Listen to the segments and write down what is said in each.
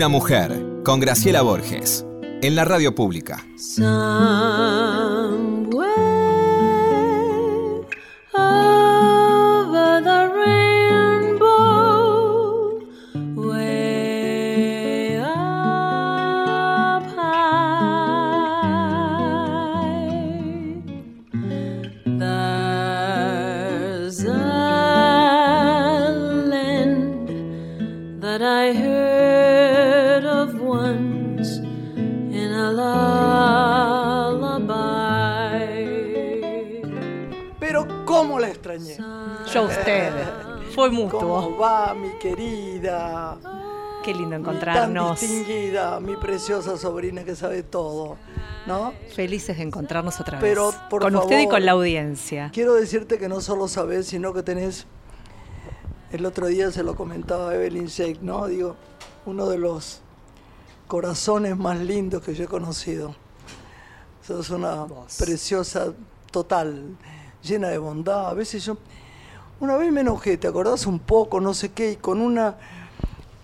Una mujer con Graciela Borges en la radio pública. Encontrarnos. Tan distinguida, mi preciosa sobrina que sabe todo. ¿No? Felices de encontrarnos otra vez. Pero, con usted y con la audiencia. Quiero decirte que no solo sabes, sino que tenés. El otro día se lo comentaba Evelyn Shake, ¿no? Digo, uno de los corazones más lindos que yo he conocido. Sos una preciosa total llena de bondad. A veces yo, una vez me enojé, ¿te acordás un poco? No sé qué, y con una,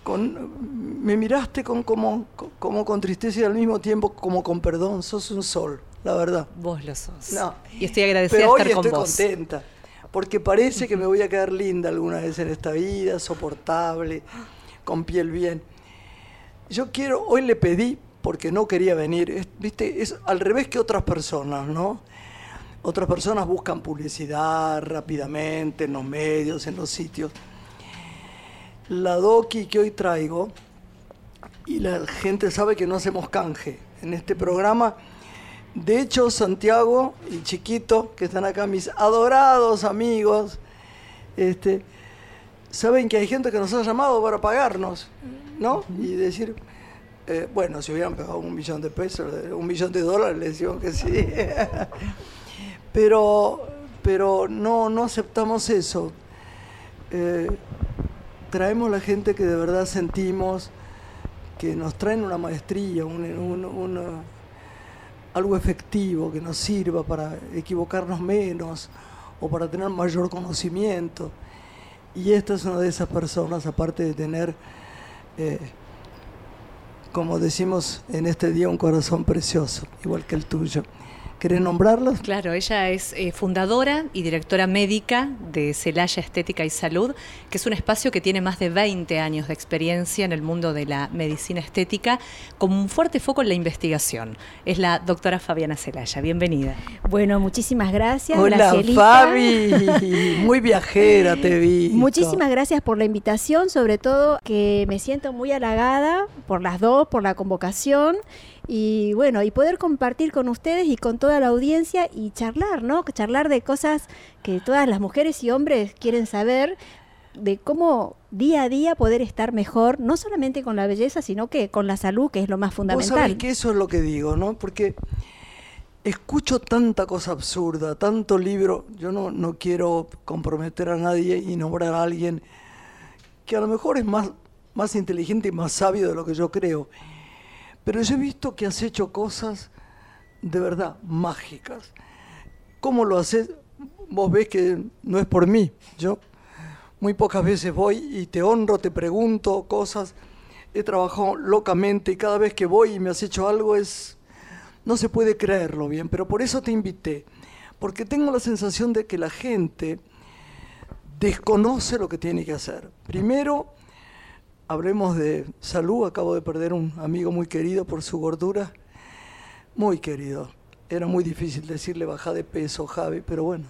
con, me miraste con, como, como con tristeza y al mismo tiempo como con perdón. Sos un sol, la verdad. Vos lo sos. No. Y estoy agradecida de estar con estoy contenta, porque parece que me voy a quedar linda alguna vez en esta vida, soportable, con piel bien. Yo quiero, hoy le pedí, porque no quería venir, viste, es al revés que otras personas, ¿no? Otras personas buscan publicidad rápidamente en los medios, en los sitios. La doqui que hoy traigo, y la gente sabe que no hacemos canje en este programa. De hecho, Santiago y Chiquito, que están acá, mis adorados amigos, este, saben que hay gente que nos ha llamado para pagarnos, ¿no? Y decir, eh, bueno, si hubieran pagado un millón de pesos, un millón de dólares, les decimos que sí. Pero, pero no, no aceptamos eso. Eh, traemos la gente que de verdad sentimos, que nos traen una maestría, algo efectivo que nos sirva para equivocarnos menos o para tener mayor conocimiento. Y esta es una de esas personas, aparte de tener, eh, como decimos en este día, un corazón precioso, igual que el tuyo. ¿Querés nombrarlos? Claro, ella es eh, fundadora y directora médica de Celaya Estética y Salud, que es un espacio que tiene más de 20 años de experiencia en el mundo de la medicina estética, con un fuerte foco en la investigación. Es la doctora Fabiana Celaya. Bienvenida. Bueno, muchísimas gracias. Hola, Fabi. Muy viajera te vi. Muchísimas gracias por la invitación, sobre todo que me siento muy halagada por las dos, por la convocación y bueno, y poder compartir con ustedes y con toda la audiencia y charlar, ¿no? Charlar de cosas que todas las mujeres y hombres quieren saber, de cómo día a día poder estar mejor, no solamente con la belleza, sino que con la salud, que es lo más fundamental. Vos sabés que eso es lo que digo, ¿no? Porque escucho tanta cosa absurda, tanto libro, yo no, no quiero comprometer a nadie y nombrar a alguien que a lo mejor es más, más inteligente y más sabio de lo que yo creo pero yo he visto que has hecho cosas de verdad mágicas. ¿Cómo lo haces? Vos ves que no es por mí. Yo muy pocas veces voy y te honro, te pregunto cosas. He trabajado locamente y cada vez que voy y me has hecho algo es... No se puede creerlo bien, pero por eso te invité. Porque tengo la sensación de que la gente desconoce lo que tiene que hacer. Primero, hablemos de salud. Acabo de perder un amigo muy querido por su gordura. Muy querido. Era muy difícil decirle baja de peso, Javi, pero bueno,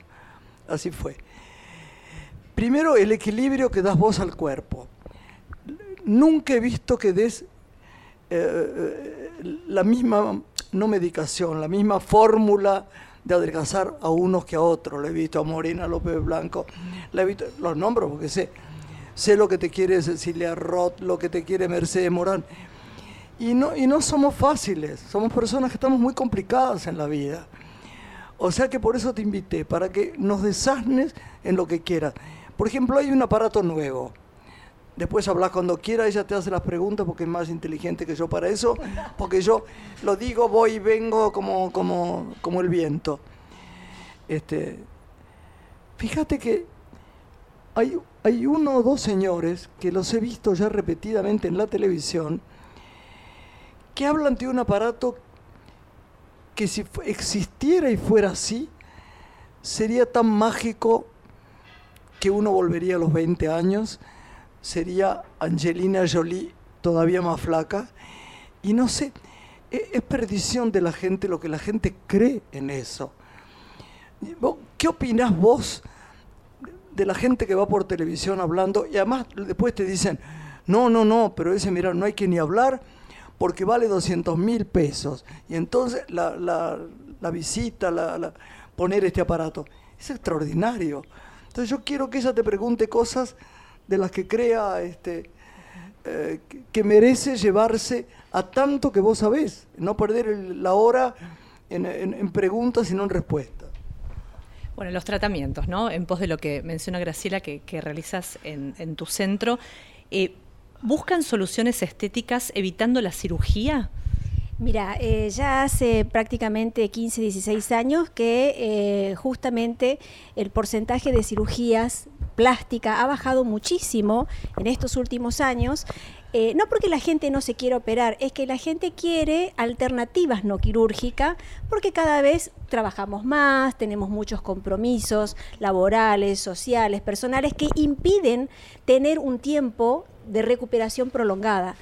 así fue. Primero, el equilibrio que das vos al cuerpo. Nunca he visto que des eh, la misma, no medicación, la misma fórmula de adelgazar a unos que a otros. Le he visto a Morena López Blanco, le he visto, los nombres porque sé, sé lo que te quiere Cecilia Roth, lo que te quiere Mercedes Morán. Y no, y no somos fáciles, somos personas que estamos muy complicadas en la vida. O sea que por eso te invité, para que nos desasnes en lo que quieras. Por ejemplo, hay un aparato nuevo. Después hablas cuando quieras, ella te hace las preguntas porque es más inteligente que yo para eso, porque yo lo digo, voy y vengo como, como, como el viento. Este, fíjate que hay, uno o dos señores que los he visto ya repetidamente en la televisión que hablan de un aparato que si existiera y fuera así, sería tan mágico que uno volvería a los 20 años, sería Angelina Jolie todavía más flaca, y no sé, e-, es perdición de la gente lo que la gente cree en eso. ¿Qué opinás vos de la gente que va por televisión hablando y además después te dicen, no, no, no, pero ese, mira, no hay que ni hablar porque vale 200 mil pesos. Y entonces la, la, visita, la, poner este aparato, es extraordinario. Entonces yo quiero que ella te pregunte cosas de las que crea este, eh, que merece llevarse a tanto que vos sabés, no perder la hora en, en preguntas y no en respuestas. Bueno, los tratamientos, ¿no? En pos de lo que menciona Graciela que, realizas en, tu centro, eh, ¿buscan soluciones estéticas evitando la cirugía? Mira, eh, ya hace prácticamente 15, 16 años que eh, justamente el porcentaje de cirugías plástica ha bajado muchísimo en estos últimos años eh, no porque la gente no se quiera operar, es que la gente quiere alternativas no quirúrgicas, porque cada vez trabajamos más, tenemos muchos compromisos laborales, sociales, personales, que impiden tener un tiempo de recuperación prolongada.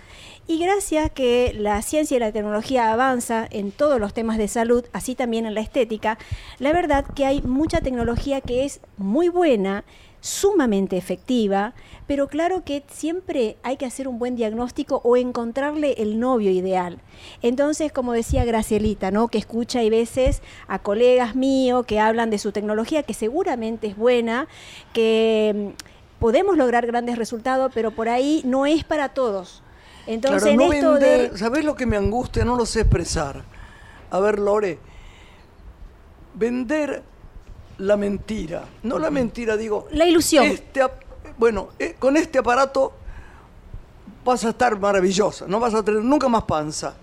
Y gracias que la ciencia y la tecnología avanza en todos los temas de salud, así también en la estética, la verdad que hay mucha tecnología que es muy buena, sumamente efectiva, pero claro que siempre hay que hacer un buen diagnóstico o encontrarle el novio ideal. Entonces, como decía Gracielita, ¿no? que escucha y veces a colegas míos que hablan de su tecnología, que seguramente es buena, que mm, podemos lograr grandes resultados, pero por ahí no es para todos. Entonces, en esto de... ¿sabés lo que me angustia? No lo sé expresar. A ver, Lore, vender la mentira. No la mentira, digo. La ilusión. Este, bueno, eh, con este aparato vas a estar maravillosa, no vas a tener nunca más panza.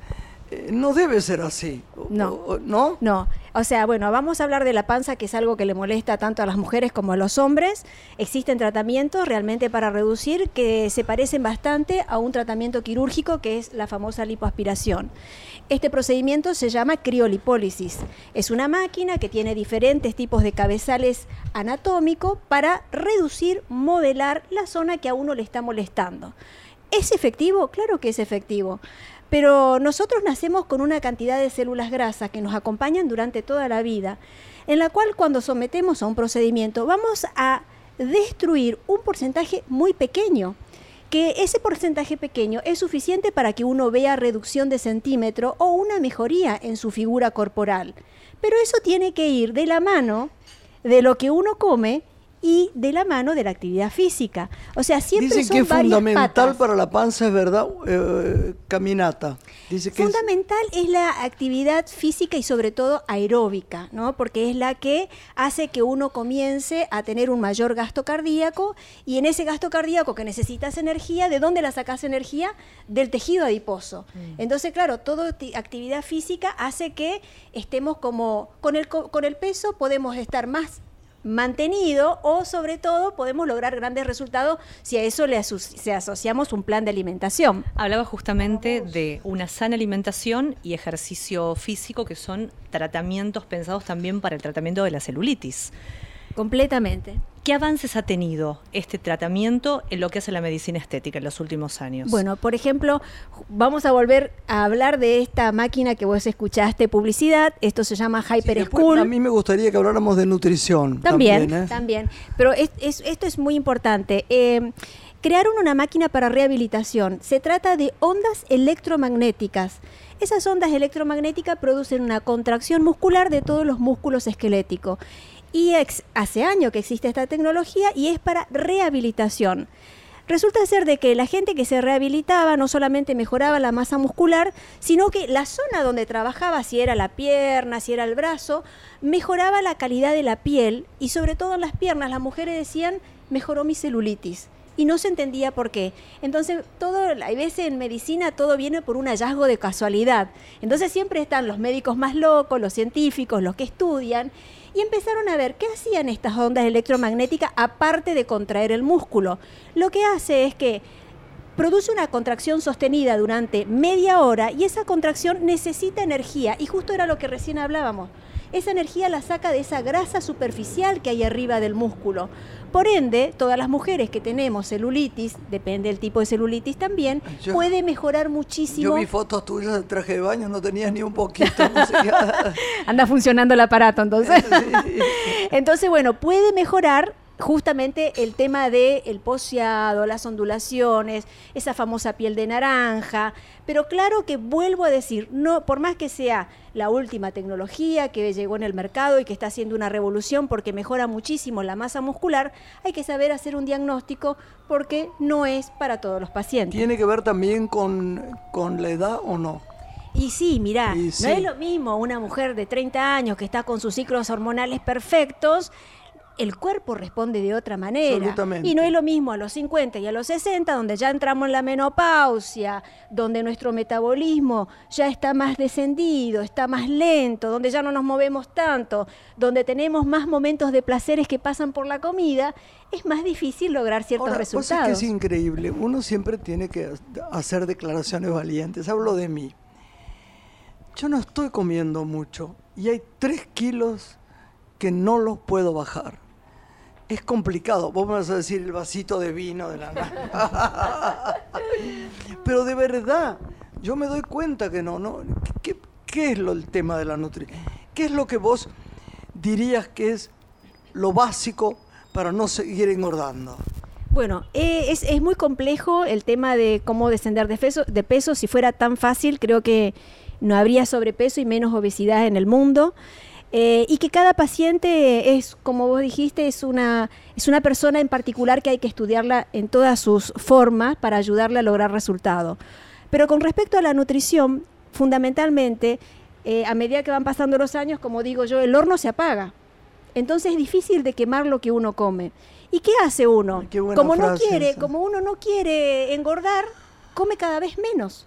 Eh, no debe ser así. No. ¿No? No. O sea, bueno, vamos a hablar de la panza, que es algo que le molesta tanto a las mujeres como a los hombres. Existen tratamientos realmente para reducir que se parecen bastante a un tratamiento quirúrgico que es la famosa lipoaspiración. Este procedimiento se llama criolipólisis. Es una máquina que tiene diferentes tipos de cabezales anatómicos para reducir, modelar la zona que a uno le está molestando. ¿Es efectivo? Claro que es efectivo. Pero nosotros nacemos con una cantidad de células grasas que nos acompañan durante toda la vida, en la cual cuando sometemos a un procedimiento vamos a destruir un porcentaje muy pequeño, que ese porcentaje pequeño es suficiente para que uno vea reducción de centímetro o una mejoría en su figura corporal. Pero eso tiene que ir de la mano de lo que uno come y de la mano de la actividad física. O sea, siempre Dicen que es fundamental para la panza, es verdad, eh, caminata. Dice que fundamental es... la actividad física y sobre todo aeróbica, ¿no? Porque es la que hace que uno comience a tener un mayor gasto cardíaco y en ese gasto cardíaco que necesitas energía, ¿de dónde la sacas energía? Del tejido adiposo. Mm. Entonces, claro, toda actividad física hace que estemos como con el con el peso podemos estar más mantenido o sobre todo podemos lograr grandes resultados si a eso le, asociamos un plan de alimentación. Hablaba justamente de una sana alimentación y ejercicio físico que son tratamientos pensados también para el tratamiento de la celulitis. Completamente. ¿Qué avances ha tenido este tratamiento en lo que hace la medicina estética en los últimos años? Bueno, por ejemplo, vamos a volver a hablar de esta máquina que vos escuchaste publicidad. Esto se llama Hyper School. A mí me gustaría que habláramos de nutrición. También, también. ¿eh? Pero esto es muy importante. Eh, crearon una máquina para rehabilitación. Se trata de ondas electromagnéticas. Esas ondas electromagnéticas producen una contracción muscular de todos los músculos esqueléticos y hace años que existe esta tecnología y es para rehabilitación. Resulta ser de que la gente que se rehabilitaba no solamente mejoraba la masa muscular, sino que la zona donde trabajaba, si era la pierna, si era el brazo, mejoraba la calidad de la piel y sobre todo en las piernas las mujeres decían, mejoró mi celulitis y no se entendía por qué. Entonces, todo, hay veces en medicina todo viene por un hallazgo de casualidad. Entonces siempre están los médicos más locos, los científicos, los que estudian, y empezaron a ver qué hacían estas ondas electromagnéticas aparte de contraer el músculo. Lo que hace es que produce una contracción sostenida durante media hora y esa contracción necesita energía. Y justo era lo que recién hablábamos. Esa energía la saca de esa grasa superficial que hay arriba del músculo. Por ende, todas las mujeres que tenemos celulitis, depende del tipo de celulitis también, Yo- puede mejorar muchísimo. Yo vi fotos tuyas de traje de baño, no tenías ni un poquito. no sé qué. Anda funcionando el aparato entonces. Entonces, bueno, puede mejorar justamente el tema del el poseado, las ondulaciones, esa famosa piel de naranja. Pero claro que vuelvo a decir, no, por más que sea la última tecnología que llegó en el mercado y que está haciendo una revolución porque mejora muchísimo la masa muscular, hay que saber hacer un diagnóstico porque no es para todos los pacientes. ¿Tiene que ver también con, con la edad o no? Y sí, mirá, Y no es lo mismo una mujer de 30 años que está con sus ciclos hormonales perfectos, el cuerpo responde de otra manera. Y no es lo mismo a los 50 y a los 60, donde ya entramos en la menopausia, donde nuestro metabolismo ya está más descendido, está más lento, donde ya no nos movemos tanto, donde tenemos más momentos de placeres que pasan por la comida, es más difícil lograr ciertos Ahora, vos resultados. que es increíble. Uno siempre tiene que hacer declaraciones valientes. Hablo de mí. Yo no estoy comiendo mucho y hay tres kilos que no los puedo bajar. Es complicado. Vos me vas a decir el vasito de vino de la Pero de verdad, yo me doy cuenta que no. no ¿Qué, qué es lo, el tema de la nutrición? ¿Qué es lo que vos dirías que es lo básico para no seguir engordando? Bueno, eh, es, es muy complejo el tema de cómo descender de peso, de peso. Si fuera tan fácil, creo que no habría sobrepeso y menos obesidad en el mundo. Eh, y que cada paciente es, como vos dijiste, es una, es una persona en particular que hay que estudiarla en todas sus formas para ayudarle a lograr resultados. Pero con respecto a la nutrición, fundamentalmente, eh, a medida que van pasando los años, como digo yo, el horno se apaga. Entonces es difícil de quemar lo que uno come. ¿Y qué hace uno? Qué como no quiere, esa. como uno no quiere engordar, come cada vez menos.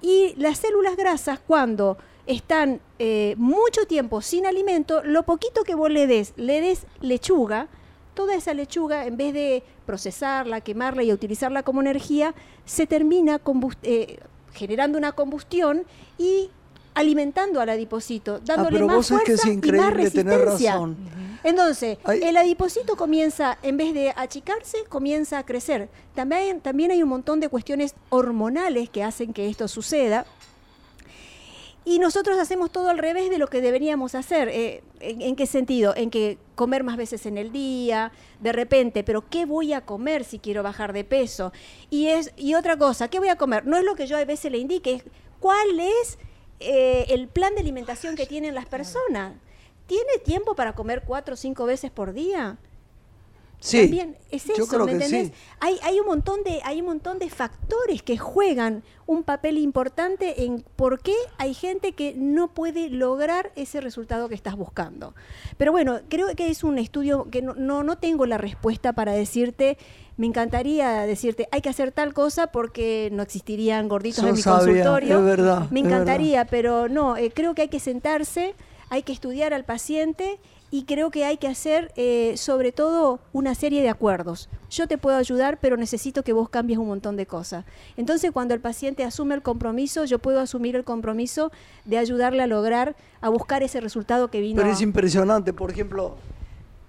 Y las células grasas, cuando están eh, mucho tiempo sin alimento, lo poquito que vos le des, le des lechuga, toda esa lechuga, en vez de procesarla, quemarla y utilizarla como energía, se termina eh, generando una combustión y alimentando al adipocito, dándole Ah, pero más sabés que es fuerza y más resistencia. razón. Entonces, el adipocito comienza, en vez de achicarse, comienza a crecer. También, también hay un montón de cuestiones hormonales que hacen que esto suceda. Y nosotros hacemos todo al revés de lo que deberíamos hacer. Eh, ¿en, qué sentido? En que comer más veces en el día, de repente, pero ¿qué voy a comer si quiero bajar de peso? Y, es, y otra cosa, ¿qué voy a comer? No es lo que yo a veces le indique, es cuál es eh, el plan de alimentación que tienen las personas. ¿Tiene tiempo para comer cuatro o cinco veces por día? Sí, También es yo eso, creo ¿me que entendés? sí. Hay, hay, un montón de, hay un montón de factores que juegan un papel importante en por qué hay gente que no puede lograr ese resultado que estás buscando. Pero bueno, creo que es un estudio que no, no, no tengo la respuesta para decirte, me encantaría decirte, hay que hacer tal cosa porque no existirían gorditos Yo en mi sabía, consultorio. es verdad, me es verdad. encantaría, pero no, eh, creo que hay que sentarse, hay que estudiar al paciente y creo que hay que hacer eh, sobre todo una serie de acuerdos. Yo te puedo ayudar, pero necesito que vos cambies un montón de cosas. Entonces, cuando el paciente asume el compromiso, yo puedo asumir el compromiso de ayudarle a lograr, a buscar ese resultado que vino. Pero es impresionante, por ejemplo,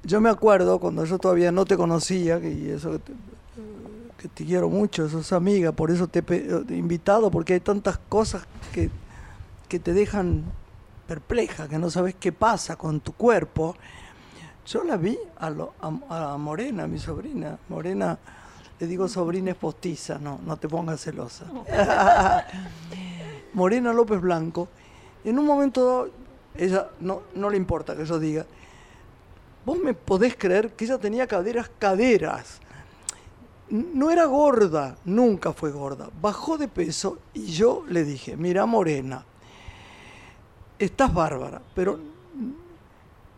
yo me acuerdo cuando yo todavía no te conocía, y eso que te, que te quiero mucho, sos amiga, por eso te he he invitado, porque hay tantas cosas que, que te dejan perpleja, que no sabes qué pasa con tu cuerpo. Yo la vi a, a- Morena, mi sobrina. Morena, le digo sobrina es postiza, no, no te pongas celosa. Morena López Blanco, en un momento ella no, no le importa que yo diga, vos me podés creer que ella tenía caderas, caderas. No era gorda, nunca fue gorda. Bajó de peso y yo le dije, mira Morena, estás bárbara, pero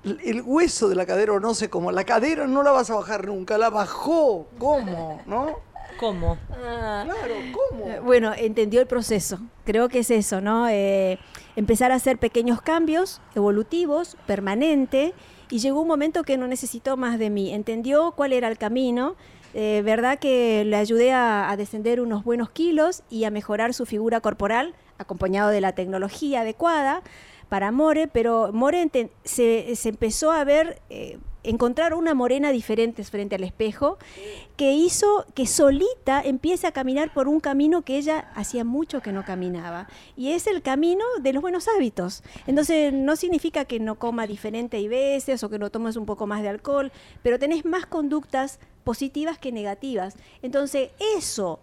el hueso de la cadera, o no sé cómo, la cadera no la vas a bajar nunca, la bajó, ¿cómo? ¿No? ¿Cómo? Claro, Eh, ¿cómo? Bueno, entendió el proceso. Creo que es eso, ¿no? Eh, empezar a hacer pequeños cambios evolutivos, permanente, y llegó un momento que no necesitó más de mí. Entendió cuál era el camino, Eh, verdad que le ayudé a, a descender unos buenos kilos y a mejorar su figura corporal, acompañado de la tecnología adecuada para More, pero More se, se empezó a ver, eh, encontrar una morena diferente frente al espejo, que hizo que solita empiece a caminar por un camino que ella hacía mucho que no caminaba. Y es el camino de los buenos hábitos. Entonces no significa que no coma diferente y veces o que no tomes un poco más de alcohol, pero tenés más conductas positivas que negativas. Entonces eso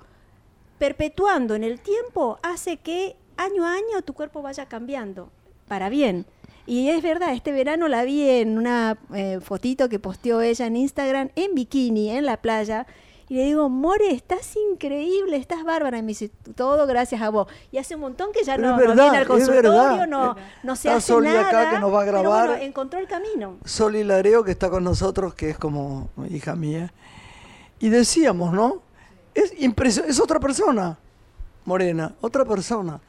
perpetuando en el tiempo hace que año a año tu cuerpo vaya cambiando para bien. Y es verdad, este verano la vi en una eh, fotito que posteó ella en Instagram en bikini, en la playa. Y le digo, More, estás increíble, estás bárbara. Y me dice, todo gracias a vos. Y hace un montón que ya no, no viene al es consultorio, no, no se Está hace Soli nada. acá que nos va a grabar. bueno, encontró el camino. Sol Hilareo, que está con nosotros, que es como hija mía. Y decíamos, ¿no? Es, es otra persona, Morena, otra persona.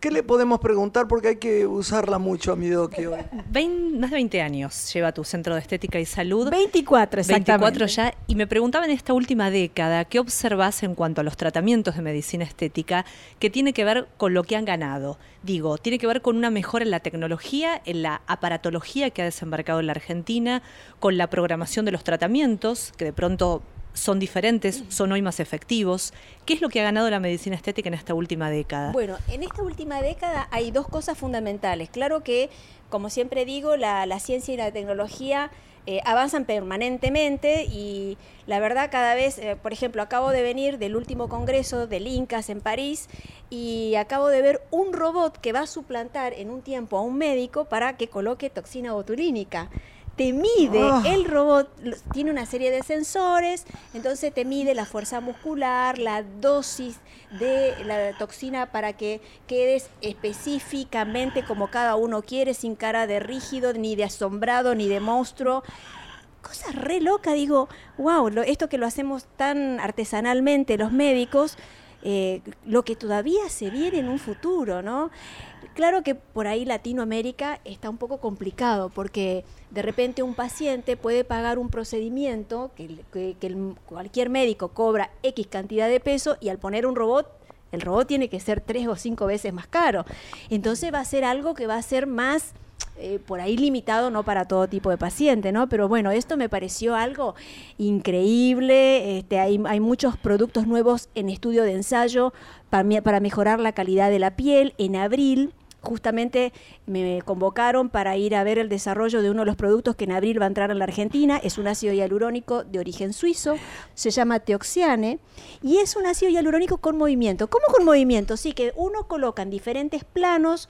¿Qué le podemos preguntar? Porque hay que usarla mucho a mi doqui hoy. Vein- más de 20 años lleva tu centro de estética y salud. 24, exactamente. 24 ya, y me preguntaba en esta última década, ¿qué observas en cuanto a los tratamientos de medicina estética que tiene que ver con lo que han ganado? Digo, tiene que ver con una mejora en la tecnología, en la aparatología que ha desembarcado en la Argentina, con la programación de los tratamientos, que de pronto son diferentes, son hoy más efectivos. ¿Qué es lo que ha ganado la medicina estética en esta última década? Bueno, en esta última década hay dos cosas fundamentales. Claro que, como siempre digo, la, la ciencia y la tecnología eh, avanzan permanentemente y la verdad cada vez, eh, por ejemplo, acabo de venir del último congreso del INCAS en París y acabo de ver un robot que va a suplantar en un tiempo a un médico para que coloque toxina botulínica te mide, Ah. el robot tiene una serie de sensores, entonces te mide la fuerza muscular, la dosis de la toxina para que quedes específicamente como cada uno quiere, sin cara de rígido, ni de asombrado, ni de monstruo. Cosa re loca, digo, wow, lo- esto que lo hacemos tan artesanalmente los médicos, eh, lo que todavía se viene en un futuro, ¿no? Claro que por ahí Latinoamérica está un poco complicado porque de repente un paciente puede pagar un procedimiento que, el- cualquier médico cobra X cantidad de peso y al poner un robot, el robot tiene que ser tres o cinco veces más caro. Entonces va a ser algo que va a ser más eh, por ahí limitado, no para todo tipo de paciente, ¿no? Pero bueno, esto me pareció algo increíble. Este, hay, hay muchos productos nuevos en estudio de ensayo para, me- para mejorar la calidad de la piel. En abril justamente me convocaron para ir a ver el desarrollo de uno de los productos que en abril va a entrar en la Argentina. Es un ácido hialurónico de origen suizo, se llama Teoxiane y es un ácido hialurónico con movimiento. ¿Cómo con movimiento? Sí, que uno coloca en diferentes planos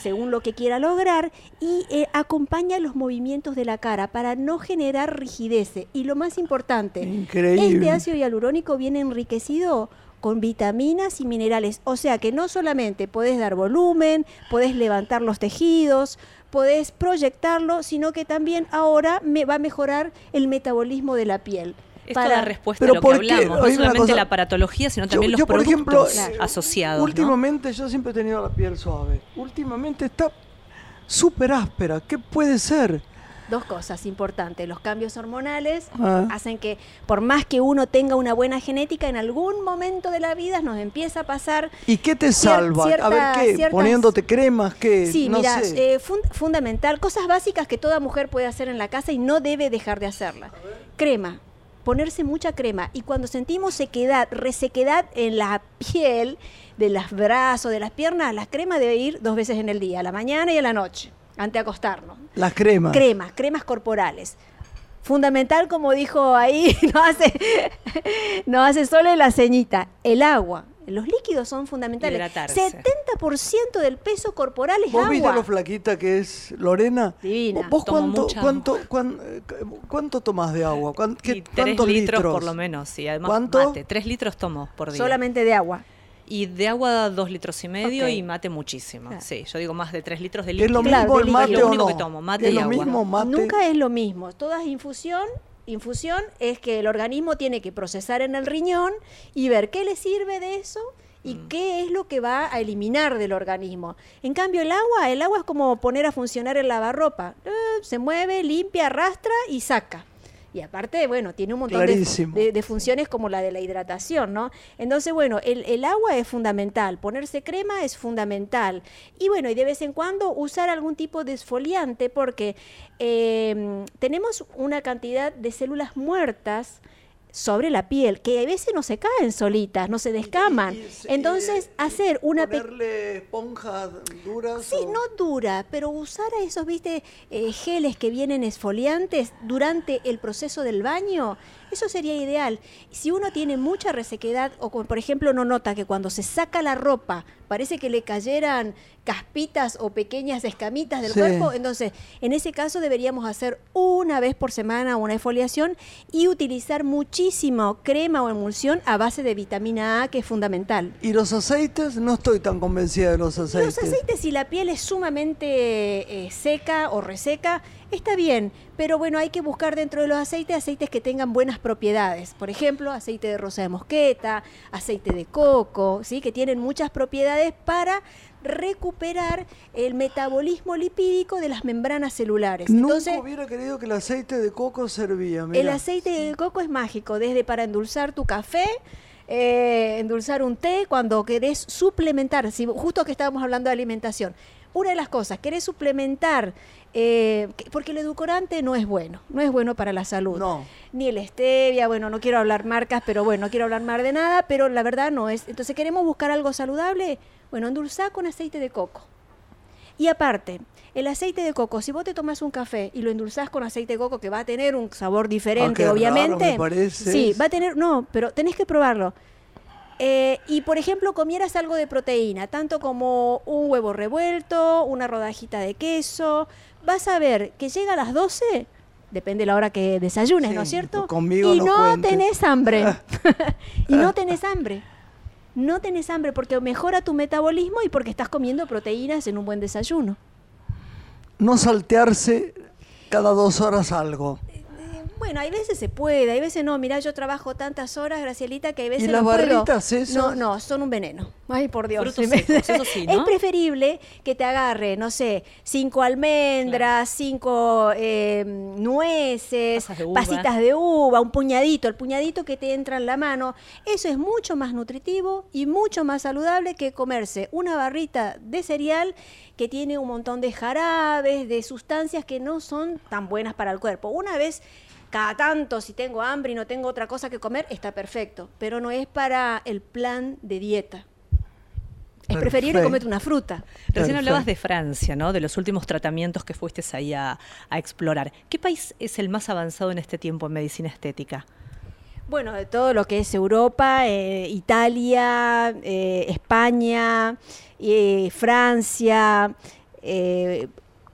según lo que quiera lograr y eh, acompaña los movimientos de la cara para no generar rigidez. Y lo más importante, Increíble. este ácido hialurónico viene enriquecido con vitaminas y minerales, o sea que no solamente podés dar volumen, podés levantar los tejidos, podés proyectarlo, sino que también ahora me va a mejorar el metabolismo de la piel. Esto da respuesta Pero a lo que hablamos, no solamente cosa- la aparatología, sino Yo- también los yo, por productos ejemplo, asociados. ¿no? Últimamente yo siempre he tenido la piel suave. Últimamente está súper áspera. ¿Qué puede ser? Dos cosas importantes. Los cambios hormonales Ah. hacen que, por más que uno tenga una buena genética, en algún momento de la vida nos empieza a pasar. ¿Y qué te Cier- salva? a ver, ¿qué? ciertas- Poniéndote cremas, ¿qué? Sí, no mira, sé. eh, fun- fundamental, cosas básicas que toda mujer puede hacer en la casa y no debe dejar de hacerla. Crema, ponerse mucha crema. Y cuando sentimos sequedad, resequedad en la piel, de los brazos, de las piernas, la crema debe ir dos veces en el día, a la mañana y a la noche, antes de acostarnos. Las cremas. Cremas, cremas corporales. Fundamental, como dijo ahí, no hace, no hace solo la ceñita, el agua. Los líquidos son fundamentales. Hidratarse. 70% del peso corporal es ¿Vos agua. viste lo flaquita que es Lorena? Divina. ¿Vos Tomo cuánto, mucha cuánto, cuán- cuánto tomás de agua? ¿Cuán- qué- Y tres ¿Cuántos litros, litros? por lo menos, y además ¿Cuánto? mate. Tres litros tomo por día. Solamente de agua. Y de agua dos litros y medio y mate muchísimo. Claro. Sí, yo digo más de tres litros de ¿Es líquido. lo Claro, mismo el mate o Lo único no? que tomo, mate ¿Es y lo agua. mismo mate? Nunca es lo mismo. Todas infusión. Infusión es que el organismo tiene que procesar en el riñón y ver qué le sirve de eso y Mm. qué es lo que va a eliminar del organismo. En cambio, el agua, el agua es como poner a funcionar el lavarropa. Eh, se mueve, limpia, arrastra y saca. Y aparte, bueno, tiene un montón de, Clarísimo. de- de funciones como la de la hidratación, ¿no? Entonces, bueno, el, el agua es fundamental, ponerse crema es fundamental. Y bueno, y de vez en cuando usar algún tipo de esfoliante porque eh, tenemos una cantidad de células muertas sobre la piel que a veces no se caen solitas, no se descaman. Y- y- y- Entonces, y hacer una Ponerle esponjas duras. Sí, o- no dura, pero usar a esos, viste, eh, geles que vienen esfoliantes durante el proceso del baño, eso sería ideal. Si uno tiene mucha resequedad o por ejemplo no nota que cuando se saca la ropa parece que le cayeran caspitas o pequeñas escamitas del Sí. cuerpo, entonces en ese caso deberíamos hacer una vez por semana una exfoliación y utilizar muchísimo crema o emulsión a base de vitamina A que es fundamental. Y los aceites, no estoy tan convencida de los aceites. Los aceites, si la piel es sumamente eh, seca o reseca, está bien, pero bueno, hay que buscar dentro de los aceites aceites que tengan buenas propiedades. Por ejemplo, aceite de rosa de mosqueta, aceite de coco, ¿sí? que tienen muchas propiedades para recuperar el metabolismo lipídico de las membranas celulares. Nunca Entonces, hubiera querido que el aceite de coco servía. el aceite de coco es mágico, desde para endulzar tu café, eh, endulzar un té, cuando querés suplementar, si, justo que estábamos hablando de alimentación. Una de las cosas, querés suplementar, eh, que- porque el edulcorante no es bueno, no es bueno para la salud. No. Ni el stevia, bueno, no quiero hablar marcas, pero bueno, no quiero hablar más de nada, pero la verdad no es. Entonces, ¿queremos buscar algo saludable? Bueno, endulzar con aceite de coco. Y aparte, el aceite de coco, si vos te tomas un café y lo endulzás con aceite de coco, que va a tener un sabor diferente, Ah, raro, obviamente. me. Sí, va a tener, no, pero tenés que probarlo. Eh, y por ejemplo, comieras algo de proteína, tanto como un huevo revuelto, una rodajita de queso, vas a ver que llega a las 12, depende de la hora que desayunes, Sí, ¿no es cierto? conmigo y no no, tenés hambre. y no tenés hambre. No tenés hambre porque mejora tu metabolismo y porque estás comiendo proteínas en un buen desayuno. No saltearse cada dos horas algo. Bueno, hay veces se puede, hay veces no. Mirá, yo trabajo tantas horas, Gracielita, que hay veces las no puedo. barritas esas? No, no, son un veneno. Ay, por Dios. Frutos secos, eso sí, Es ¿no? preferible que te agarre, no sé, cinco almendras, cinco eh, nueces, de uva. pasitas de uva, un puñadito, el puñadito que te entra en la mano. Eso es mucho más nutritivo y mucho más saludable que comerse una barrita de cereal que tiene un montón de jarabes, de sustancias que no son tan buenas para el cuerpo. Una vez cada tanto, si tengo hambre y no tengo otra cosa que comer, está perfecto, pero no es para el plan de dieta. Es preferible comerte una fruta. Recién hablabas de Francia, ¿no? De los últimos tratamientos que fuiste ahí a, a explorar. ¿Qué país es el más avanzado en este tiempo en medicina estética? Bueno, de todo lo que es Europa, eh, Italia, eh, España, eh, Francia.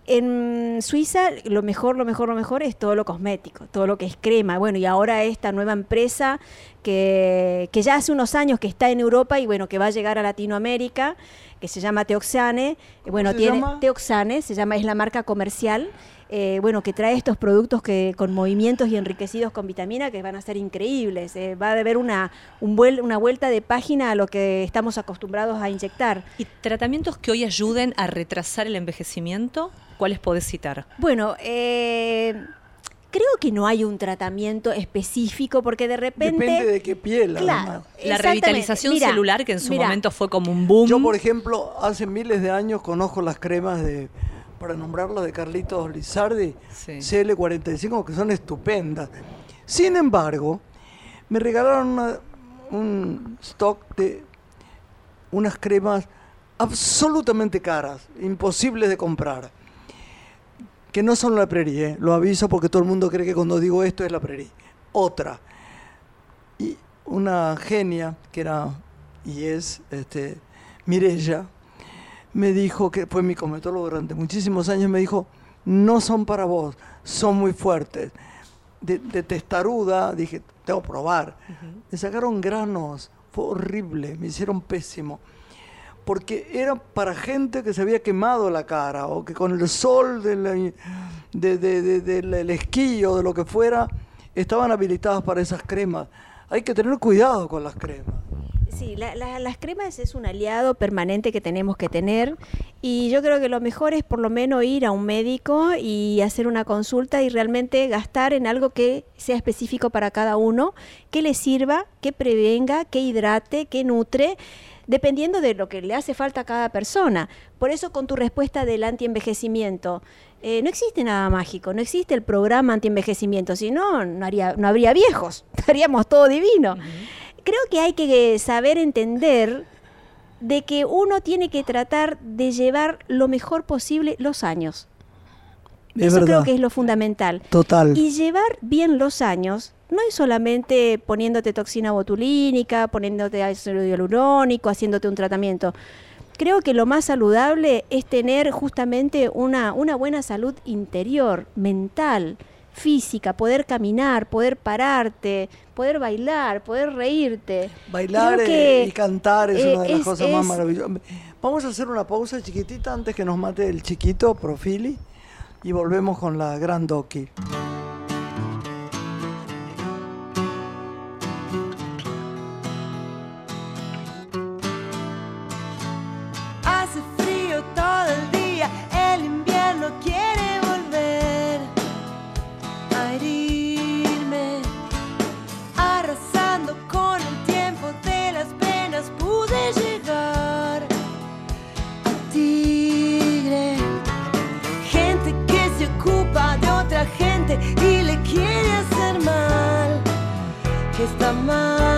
En Suiza lo mejor, lo mejor, lo mejor es todo lo cosmético, todo lo que es crema. Bueno, y ahora esta nueva empresa que, que ya hace unos años que está en Europa y bueno, que va a llegar a Latinoamérica, que se llama Teoxane. ¿Cómo Bueno, se tiene llama? Teoxane, se llama, es la marca comercial. eh, bueno, que trae estos productos que con movimientos y enriquecidos con vitamina que van a ser increíbles. eh, va a haber una, un vuel- una vuelta de página a lo que estamos acostumbrados a inyectar. ¿Y tratamientos que hoy ayuden a retrasar el envejecimiento? ¿Cuáles podés citar? Bueno, eh, creo que no hay un tratamiento específico porque de repente... Depende de qué piel. Claro. La revitalización Mira, celular, que en su mira, momento fue como un boom. Yo, por ejemplo, hace miles de años conozco las cremas de, para nombrarlas de Carlitos Lizardi, Sí. CL45, que son estupendas. Sin embargo, me regalaron una- un stock de unas cremas absolutamente caras, imposibles de comprar, que no son la Prairie, ¿eh? lo aviso porque todo el mundo cree que cuando digo esto es la Prairie. Otra. Y una genia, que era y es este, Mirella, me dijo, que fue mi cosmetólogo durante muchísimos años, me dijo, no son para vos, son muy fuertes. De, de testaruda, dije, tengo que probar. Me sacaron granos, fue horrible, me hicieron pésimo. Porque era para gente que se había quemado la cara o que con el sol de la- de- de- de- del del esquí o de lo que fuera, estaban habilitadas para esas cremas. Hay que tener cuidado con las cremas. Sí, la- las cremas es un aliado permanente que tenemos que tener y yo creo que lo mejor es por lo menos ir a un médico y hacer una consulta y realmente gastar en algo que sea específico para cada uno, que le sirva, que prevenga, que hidrate, que nutre dependiendo de lo que le hace falta a cada persona. Por eso con tu respuesta del antienvejecimiento, eh, no existe nada mágico, no existe el programa antienvejecimiento, si no, no, haría, no habría viejos, estaríamos todo divino. Creo que hay que saber entender de que uno tiene que tratar de llevar lo mejor posible los años. Es Eso creo que es lo fundamental. Total. Y llevar bien los años no es solamente poniéndote toxina botulínica, poniéndote ácido hialurónico, haciéndote un tratamiento. Creo que lo más saludable es tener justamente una, una buena salud interior, mental, física, poder caminar, poder pararte, poder bailar, poder reírte. Bailar eh, y cantar es eh, una de las es- cosas más maravillosas. Vamos a hacer una pausa chiquitita antes que nos mate el chiquito, Profili, y volvemos con la gran Doki. Que está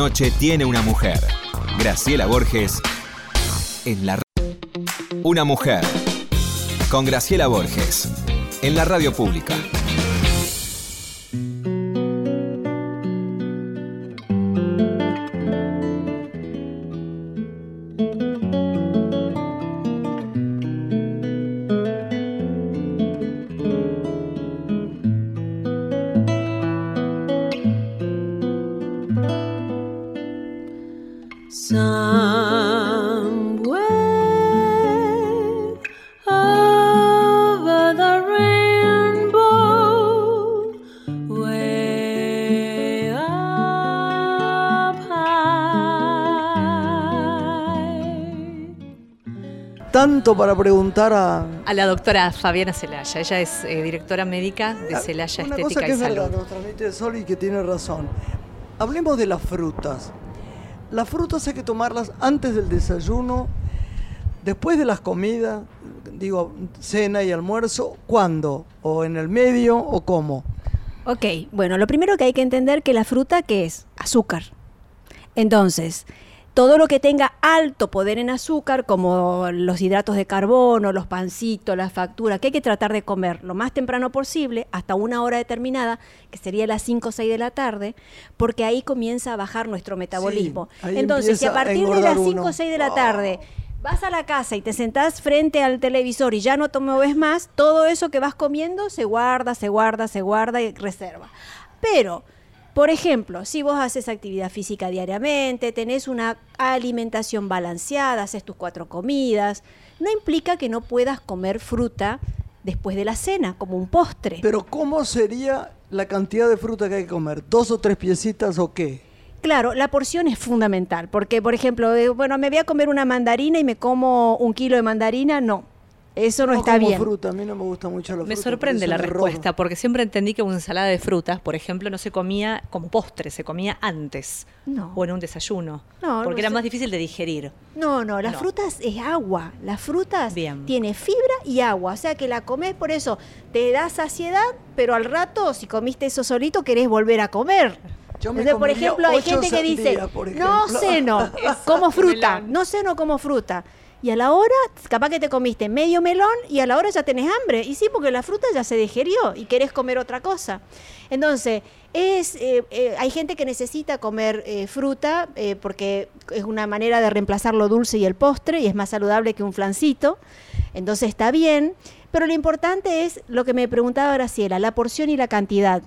noche tiene una mujer. Graciela Borges en la Una mujer con Graciela Borges en la radio pública. Para preguntar a... A la doctora Fabiana Celaya. Ella es eh, directora médica de Celaya Una Estética cosa que y es verdad, Salud. nos transmite Sol y que tiene razón. Hablemos de las frutas. Las frutas hay que tomarlas antes del desayuno, después de las comidas, digo, cena y almuerzo, ¿cuándo? ¿O en el medio o cómo? Ok, bueno, lo primero que hay que entender que la fruta, ¿qué es? Azúcar. Entonces, todo lo que tenga alto poder en azúcar, como los hidratos de carbono, los pancitos, las facturas, que hay que tratar de comer lo más temprano posible, hasta una hora determinada, que sería las 5 o 6 de la tarde, porque ahí comienza a bajar nuestro metabolismo. Entonces, si a partir de las 5 uno. o 6 de la tarde vas a la casa y te sentás frente al televisor y ya no te mueves más, todo eso que vas comiendo se guarda, se guarda, se guarda y reserva. Pero, por ejemplo, si vos haces actividad física diariamente, tenés una alimentación balanceada, haces tus cuatro comidas, no implica que no puedas comer fruta después de la cena, como un postre. Pero ¿cómo sería la cantidad de fruta que hay que comer? ¿Dos o tres piecitas o qué? Claro, la porción es fundamental, porque por ejemplo, eh, bueno, me voy a comer una mandarina y me como un kilo de mandarina, no, eso no, está como bien. fruta, a mí no me gusta mucho la Me fruta. sorprende la respuesta, porque siempre entendí que una ensalada de frutas, por ejemplo, no se comía como postre, se comía antes No. o en un desayuno, No, porque no era sé. más difícil de digerir. No, no, las No. frutas es agua. Las frutas Bien. tiene fibra y agua. O sea que la comes por eso, te da saciedad, pero al rato, si comiste eso solito, querés volver a comer. Yo me Entonces, por ejemplo, hay gente que dice, no ejemplo". ceno, como fruta, no ceno como fruta. Y a la hora, capaz que te comiste medio melón y a la hora ya tenés hambre. Y sí, porque la fruta ya se digerió y querés comer otra cosa. Entonces, es, eh, eh, hay gente que necesita comer eh, fruta porque es una manera de reemplazar lo dulce y el postre y es más saludable que un flancito. Entonces está bien. Pero lo importante es lo que me preguntaba Graciela, la porción y la cantidad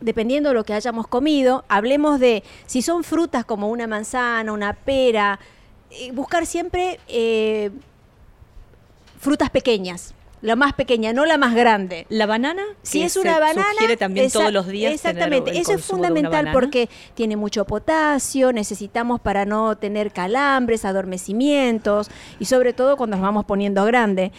dependiendo de lo que hayamos comido, hablemos de si son frutas como una manzana, una pera, buscar siempre eh, frutas pequeñas, la más pequeña, no la más grande. La banana, Si es una se banana, sugiere también todos los días Exactamente, tener el eso es fundamental porque tiene mucho potasio, necesitamos para no tener calambres, adormecimientos y sobre todo cuando nos vamos poniendo grande.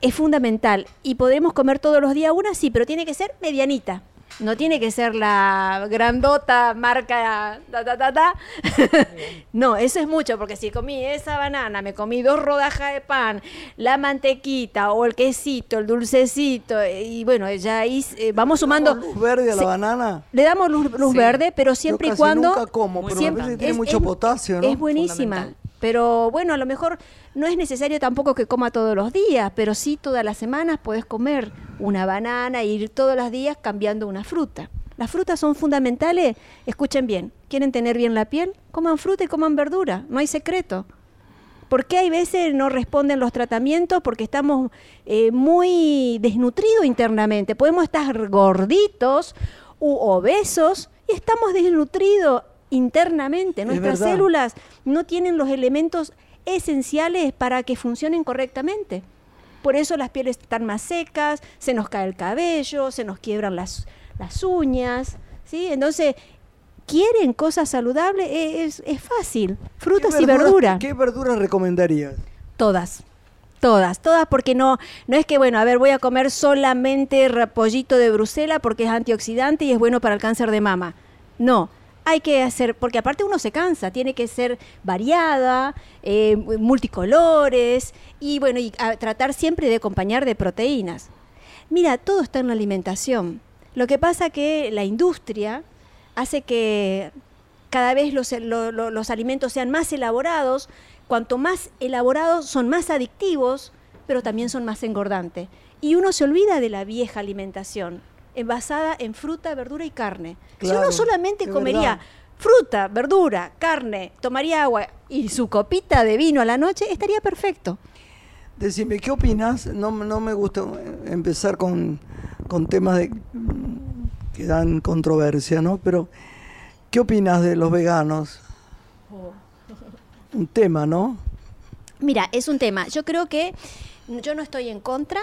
Es fundamental y podemos comer todos los días una, sí, pero tiene que ser medianita. No tiene que ser la grandota marca ta, ta, ta, ta. no, eso es mucho, porque si comí esa banana, me comí dos rodajas de pan, la mantequita o el quesito, el dulcecito, eh, y bueno, ya ahí eh, vamos sumando. ¿Luz verde a la banana? Le damos luz, luz Sí. verde, pero siempre Yo y cuando. nunca como, pero siempre- tiene es- mucho es- potasio, ¿no? Es buenísima. Pero bueno, a lo mejor no es necesario tampoco que coma todos los días, pero sí todas las semanas puedes comer una banana e ir todos los días cambiando una fruta. Las frutas son fundamentales. Escuchen bien, ¿quieren tener bien la piel? Coman fruta y coman verdura, no hay secreto. ¿Por qué hay veces no responden los tratamientos? Porque estamos eh, muy desnutridos internamente. Podemos estar gorditos u obesos y estamos desnutridos internamente. Es Nuestras células no tienen los elementos esenciales para que funcionen correctamente. Por eso las pieles están más secas, se nos cae el cabello, se nos quiebran las, las uñas. ¿sí? Entonces, ¿quieren cosas saludables? Eh, Es, es fácil. Frutas ¿Qué y verduras- verduras. ¿Qué verduras recomendarías? Todas. Todas, todas, porque no, no es que, bueno, a ver, voy a comer solamente repollito de Bruselas porque es antioxidante y es bueno para el cáncer de mama. No, hay que hacer, porque aparte uno se cansa, tiene que ser variada, eh, multicolores y bueno, y tratar siempre de acompañar de proteínas. Mira, todo está en la alimentación. Lo que pasa que la industria hace que cada vez los, lo- lo- los alimentos sean más elaborados. Cuanto más elaborados son más adictivos, pero también son más engordantes. Y uno se olvida de la vieja alimentación, basada en fruta, verdura y carne. si uno solamente comería verdad. fruta, verdura, carne, tomaría agua y su copita de vino a la noche, estaría perfecto. Decime, ¿qué opinas? No, no me gusta eh, empezar con, con temas de, que dan controversia, ¿no? Pero, ¿qué opinas de los veganos? Un tema, ¿no? Mira, es un tema. Yo creo que yo no estoy en contra,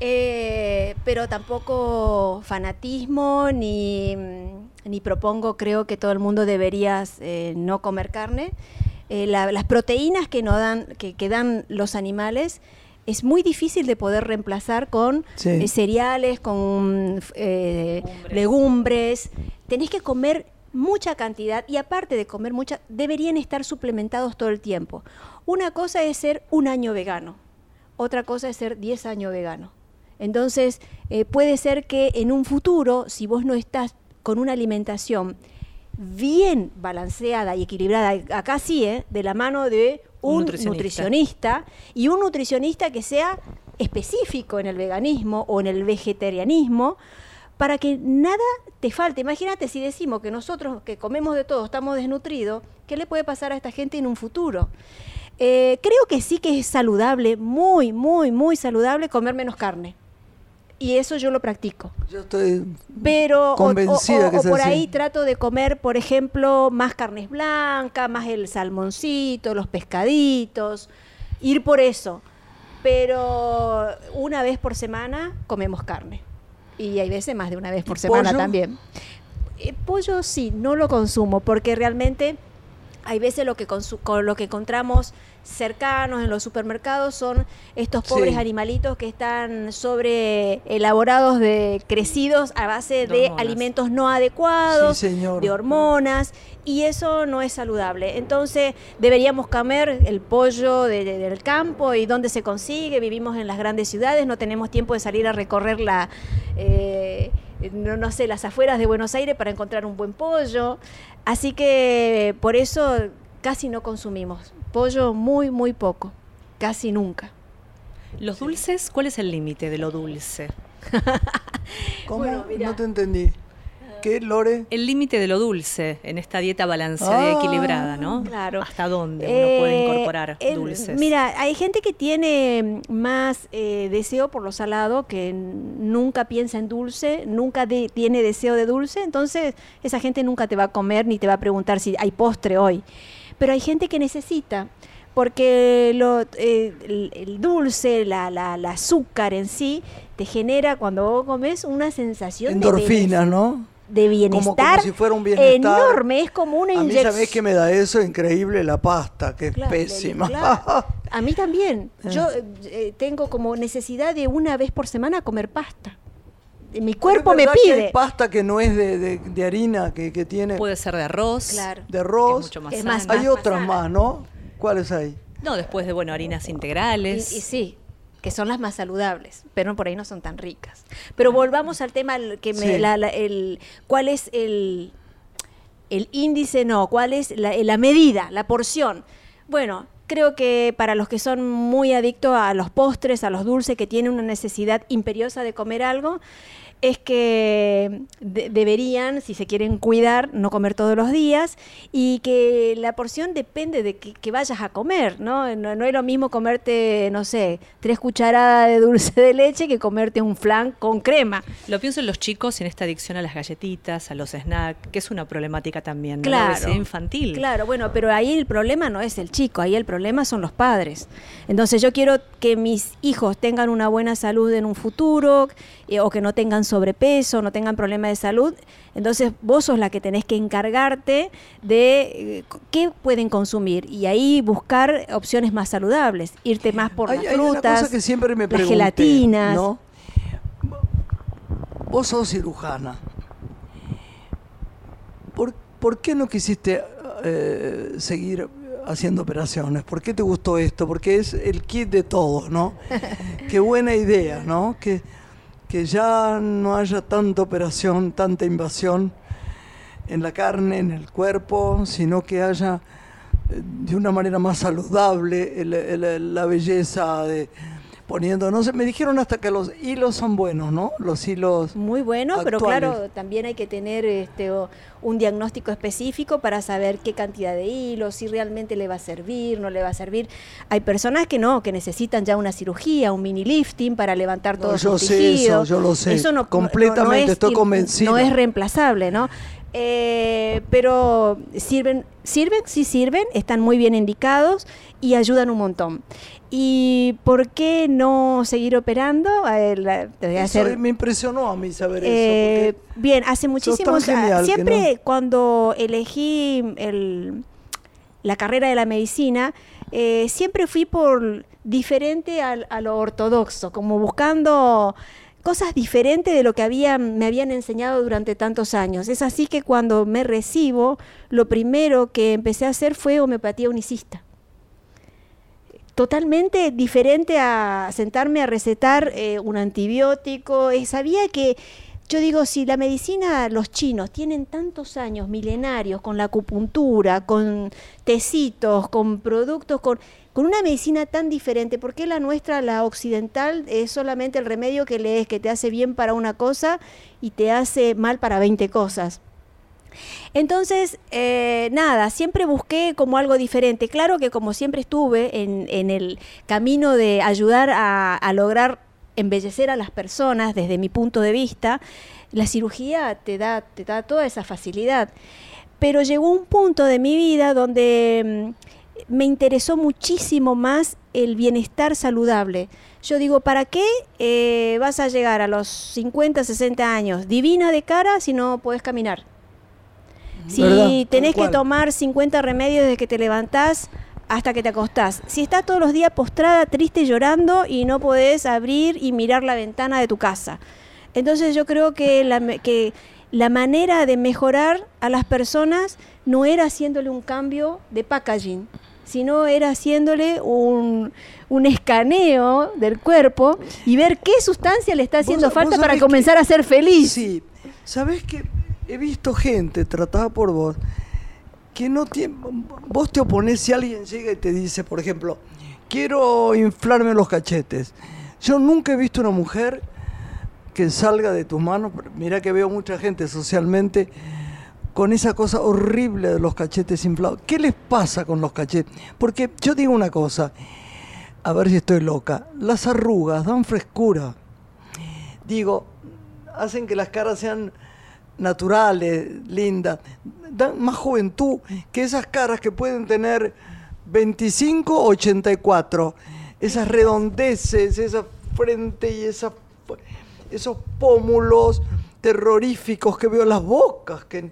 eh, pero tampoco fanatismo ni, ni propongo, creo que todo el mundo debería eh, no comer carne. eh, la- las proteínas que, nos dan, que, que dan los animales es muy difícil de poder reemplazar con Sí. eh, cereales, con eh, legumbres. Tenés que comer mucha cantidad y aparte de comer mucha, deberían estar suplementados todo el tiempo. Una cosa es ser un año vegano, otra cosa es ser 10 años vegano. Entonces, eh, puede ser que en un futuro, si vos no estás con una alimentación bien balanceada y equilibrada, acá sí, ¿eh? de la mano de Un un, nutricionista. nutricionista y un nutricionista que sea específico en el veganismo o en el vegetarianismo para que nada te falte. Imagínate si decimos que nosotros que comemos de todo estamos desnutridos, ¿qué le puede pasar a esta gente en un futuro? Eh, creo que sí que es saludable, muy, muy, muy saludable comer menos carne. Y eso yo lo practico. Yo estoy Pero Convencida o, o- que o por así. ahí trato de comer, por ejemplo, más carnes blancas, más el salmoncito, los pescaditos, ir por eso. Pero una vez por semana comemos carne. Y hay veces más de una vez por ¿Y semana pollo? también. Eh, pollo sí, no lo consumo porque realmente hay veces lo que, con lo que encontramos cercanos en los supermercados son estos pobres Sí. animalitos que están sobre elaborados de crecidos a base De hormonas. alimentos no adecuados, Sí, de hormonas y eso no es saludable. Entonces deberíamos comer el pollo de- de- del campo y dónde se consigue. Vivimos en las grandes ciudades, no tenemos tiempo de salir a recorrer la eh, no, no sé las afueras de Buenos Aires para encontrar un buen pollo. Así que por eso casi no consumimos pollo muy muy poco, casi nunca. Los dulces, ¿cuál es el límite de lo dulce? ¿Cómo? Bueno, no te entendí. ¿Qué, Lore? El límite de lo dulce en esta dieta balanceada y Ah, equilibrada, ¿no? claro. ¿Hasta dónde uno puede Eh, incorporar el- dulces? Mira, hay gente que tiene más eh, deseo por lo salado, que nunca piensa en dulce, nunca de- tiene deseo de dulce, entonces esa gente nunca te va a comer ni te va a preguntar si hay postre hoy. Pero hay gente que necesita, porque lo, eh, el, el dulce, la, la- la azúcar en sí, te genera cuando vos comes una sensación de Endorfinas, ¿no? De bienestar, Como- como si fuera un bienestar. enorme, es como una A mí, inyección. ¿sabés qué me da eso? Increíble la pasta, que es Claro, pésima. claro. A mí también. Eh. Yo eh, eh, tengo como necesidad de una vez por semana comer pasta. Mi cuerpo me que pide. hay pasta que no es de, de- de harina, que, que tiene Puede ser de arroz. Claro. de arroz. que es mucho más Es más, sano. hay más otras más, ¿no? ¿Cuáles hay? No, después de, bueno, harinas Y, integrales. y sí, que son las más saludables, pero por ahí no son tan ricas. Pero volvamos al tema que me, Sí. la- la- el, cuál es el, el índice, no, cuál es la, la medida, la porción. Bueno, creo que para los que son muy adictos a los postres, a los dulces, que tienen una necesidad imperiosa de comer algo, es que de- deberían, si se quieren cuidar, no comer todos los días y que la porción depende de que, que vayas a comer, ¿no? ¿no? no es lo mismo comerte, no sé, tres cucharadas de dulce de leche que comerte un flan con crema. Lo pienso en los chicos en esta adicción a las galletitas, a los snacks, que es una problemática también, ¿no? Claro. La infantil. Claro, bueno, pero ahí el problema no es el chico, ahí el problema son los padres. Entonces yo quiero que mis hijos tengan una buena salud en un futuro eh, o que no tengan sobrepeso, no tengan problemas de salud. Entonces vos sos la que tenés que encargarte de eh, qué pueden consumir y ahí buscar opciones más saludables, irte más por hay, las hay una frutas, cosa que siempre me las pregunté, gelatinas. ¿no? Vos sos cirujana. ¿Por, por qué no quisiste eh, seguir haciendo operaciones? ¿Por qué te gustó esto? Porque es el kit de todo, ¿no? qué buena idea, ¿no? Que, que ya no haya tanta operación, tanta invasión en la carne, en el cuerpo, sino que haya eh, de una manera más saludable la belleza de poniendo, no sé, me dijeron hasta que los hilos son buenos, ¿no? Los hilos Muy bueno, pero claro, también hay que tener este, un diagnóstico específico para saber qué cantidad de hilos, si realmente le va a servir, no le va a servir. Hay personas que no, que necesitan ya una cirugía, un mini lifting para levantar No, todos yo sus sé tejidos. eso, yo lo sé. no- no- Completamente, es estoy ir- convencido. No es reemplazable, ¿no? Eh, pero sirven, sirven, sí sirven, están muy bien indicados y ayudan un montón. ¿Y por qué no seguir operando? Eh, la- Eso hacer- me impresionó a mí saber eh, eso. bien, hace muchísimos años. Siempre cuando elegí el, la carrera de la medicina, eh, siempre fui por diferente a, lo ortodoxo, como buscando cosas diferentes de lo que me habían enseñado durante tantos años. Es así que cuando me recibo, lo primero que empecé a hacer fue homeopatía unicista totalmente diferente a sentarme a recetar eh, un antibiótico. Eh, sabía que, yo digo, si la medicina, los chinos tienen tantos años milenarios con la acupuntura, con tecitos, con productos, con, con una medicina tan diferente, ¿por qué la nuestra, la occidental, es solamente el remedio que lees, que te hace bien para una cosa y te hace mal para 20 cosas? Entonces, eh, nada, siempre busqué como algo diferente. Claro que como siempre estuve en, el camino de ayudar a, a lograr embellecer a las personas desde mi punto de vista, la cirugía te da, te da toda esa facilidad. Pero llegó un punto de mi vida donde mm, me interesó muchísimo más el bienestar saludable. Yo digo, ¿para qué eh, vas a llegar a los 50, 60 años divina de cara si no puedes caminar? Si tenés que tomar 50 remedios desde que te levantás hasta que te acostás. Si estás todos los días postrada, triste, llorando y no podés abrir y mirar la ventana de tu casa. Entonces yo creo que la, me- que la manera de mejorar a las personas no era haciéndole un cambio de packaging, sino era haciéndole un, un escaneo del cuerpo y ver qué sustancia le está haciendo Vos- falta vos para comenzar que- a ser feliz. Sí, ¿sabés que He visto gente tratada por vos que no tiene... Vos te oponés si alguien llega y te dice, por ejemplo, quiero inflarme los cachetes. Yo nunca he visto una mujer que salga de tus manos, mira que veo mucha gente socialmente con esa cosa horrible de los cachetes inflados. ¿Qué les pasa con los cachetes? Porque yo digo una cosa, a ver si estoy loca, las arrugas dan frescura. Digo, hacen que las caras sean naturales, lindas, dan más juventud que esas caras que pueden tener 25 o 84. Esas redondeces, esa frente y esa, esos pómulos terroríficos que veo las bocas. Que,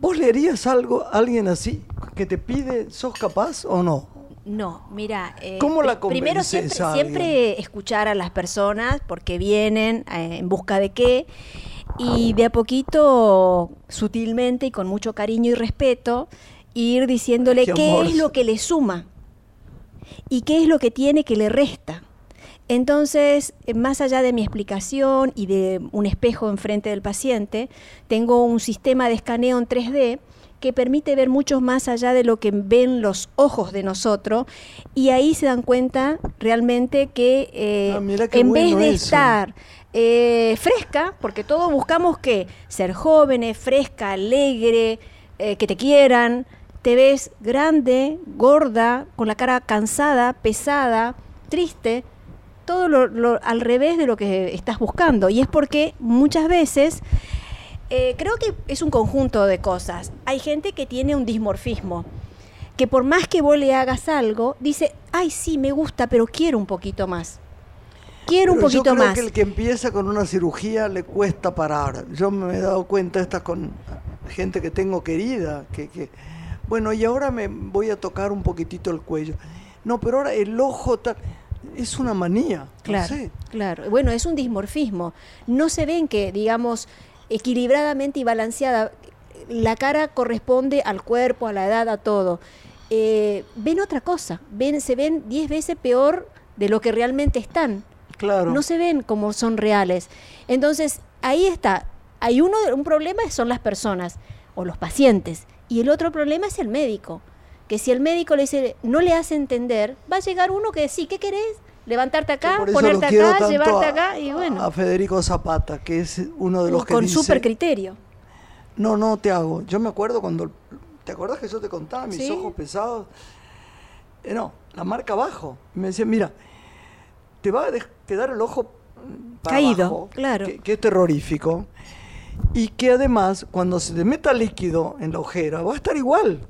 ¿Vos le harías algo a alguien así que te pide, sos capaz o no? No, mira, eh, ¿Cómo la pri- primero siempre, a alguien? siempre escuchar a las personas porque vienen eh, en busca de qué y de a poquito, sutilmente y con mucho cariño y respeto, ir diciéndole Qué es lo que le suma y qué es lo que tiene que le resta. Entonces, eh, más allá de mi explicación y de un espejo enfrente del paciente, tengo un sistema de escaneo en 3D que permite ver mucho más allá de lo que ven los ojos de nosotros y ahí se dan cuenta realmente que eh, Ah, en vez de eso. estar eh, fresca, porque todos buscamos que ser jóvenes, fresca, alegre, eh, que te quieran, te ves grande, gorda, con la cara cansada, pesada, triste, todo lo, lo- al revés de lo que estás buscando. Y es porque muchas veces, eh, creo que es un conjunto de cosas. Hay gente que tiene un dismorfismo, que por más que vos le hagas algo, dice, ay, sí, me gusta, pero quiero un poquito más. Quiero un Pero yo poquito creo más. que el que empieza con una cirugía le cuesta parar. Yo me he dado cuenta esta con gente que tengo querida, que, que bueno, y ahora me voy a tocar un poquitito el cuello. No, pero ahora el ojo tal, es una manía. Claro, No sé. claro. Bueno, es un dismorfismo. No se ven que, digamos, equilibradamente y balanceada, la cara corresponde al cuerpo, a la edad, a todo. Eh, ven otra cosa, ven, se ven 10 veces peor de lo que realmente están. Claro. No se ven como son reales. Entonces, ahí está. Hay uno, un problema son las personas o los pacientes. Y el otro problema es el médico. Que si el médico le dice, no le hace entender, va a llegar uno que sí, ¿qué querés? Levantarte acá, ponerte acá, llevarte a- acá y bueno. A Federico Zapata, que es uno de los que con dice, súper criterio. No, no te hago. Yo me acuerdo cuando. ¿Te acuerdas que yo te contaba mis Sí. ojos pesados? Eh, no, la marca abajo. Me decía, mira, te va a quedar el ojo para Caído, abajo, claro. Que, que es terrorífico. Y que además, cuando se te meta líquido en la ojera, va a estar igual.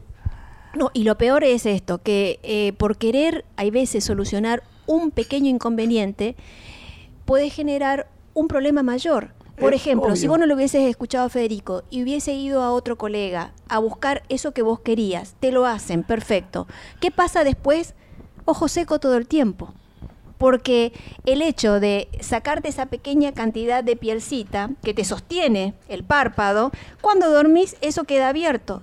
No, y lo peor es esto, que eh, por querer, hay veces, solucionar un pequeño inconveniente, puede generar un problema mayor. Por ejemplo, si vos no lo hubieses escuchado a Federico y hubiese ido a otro colega a buscar eso que vos querías, te lo hacen, perfecto. ¿Qué pasa después? Ojo seco todo el tiempo. Porque el hecho de sacarte esa pequeña cantidad de pielcita que te sostiene el párpado, cuando dormís eso queda abierto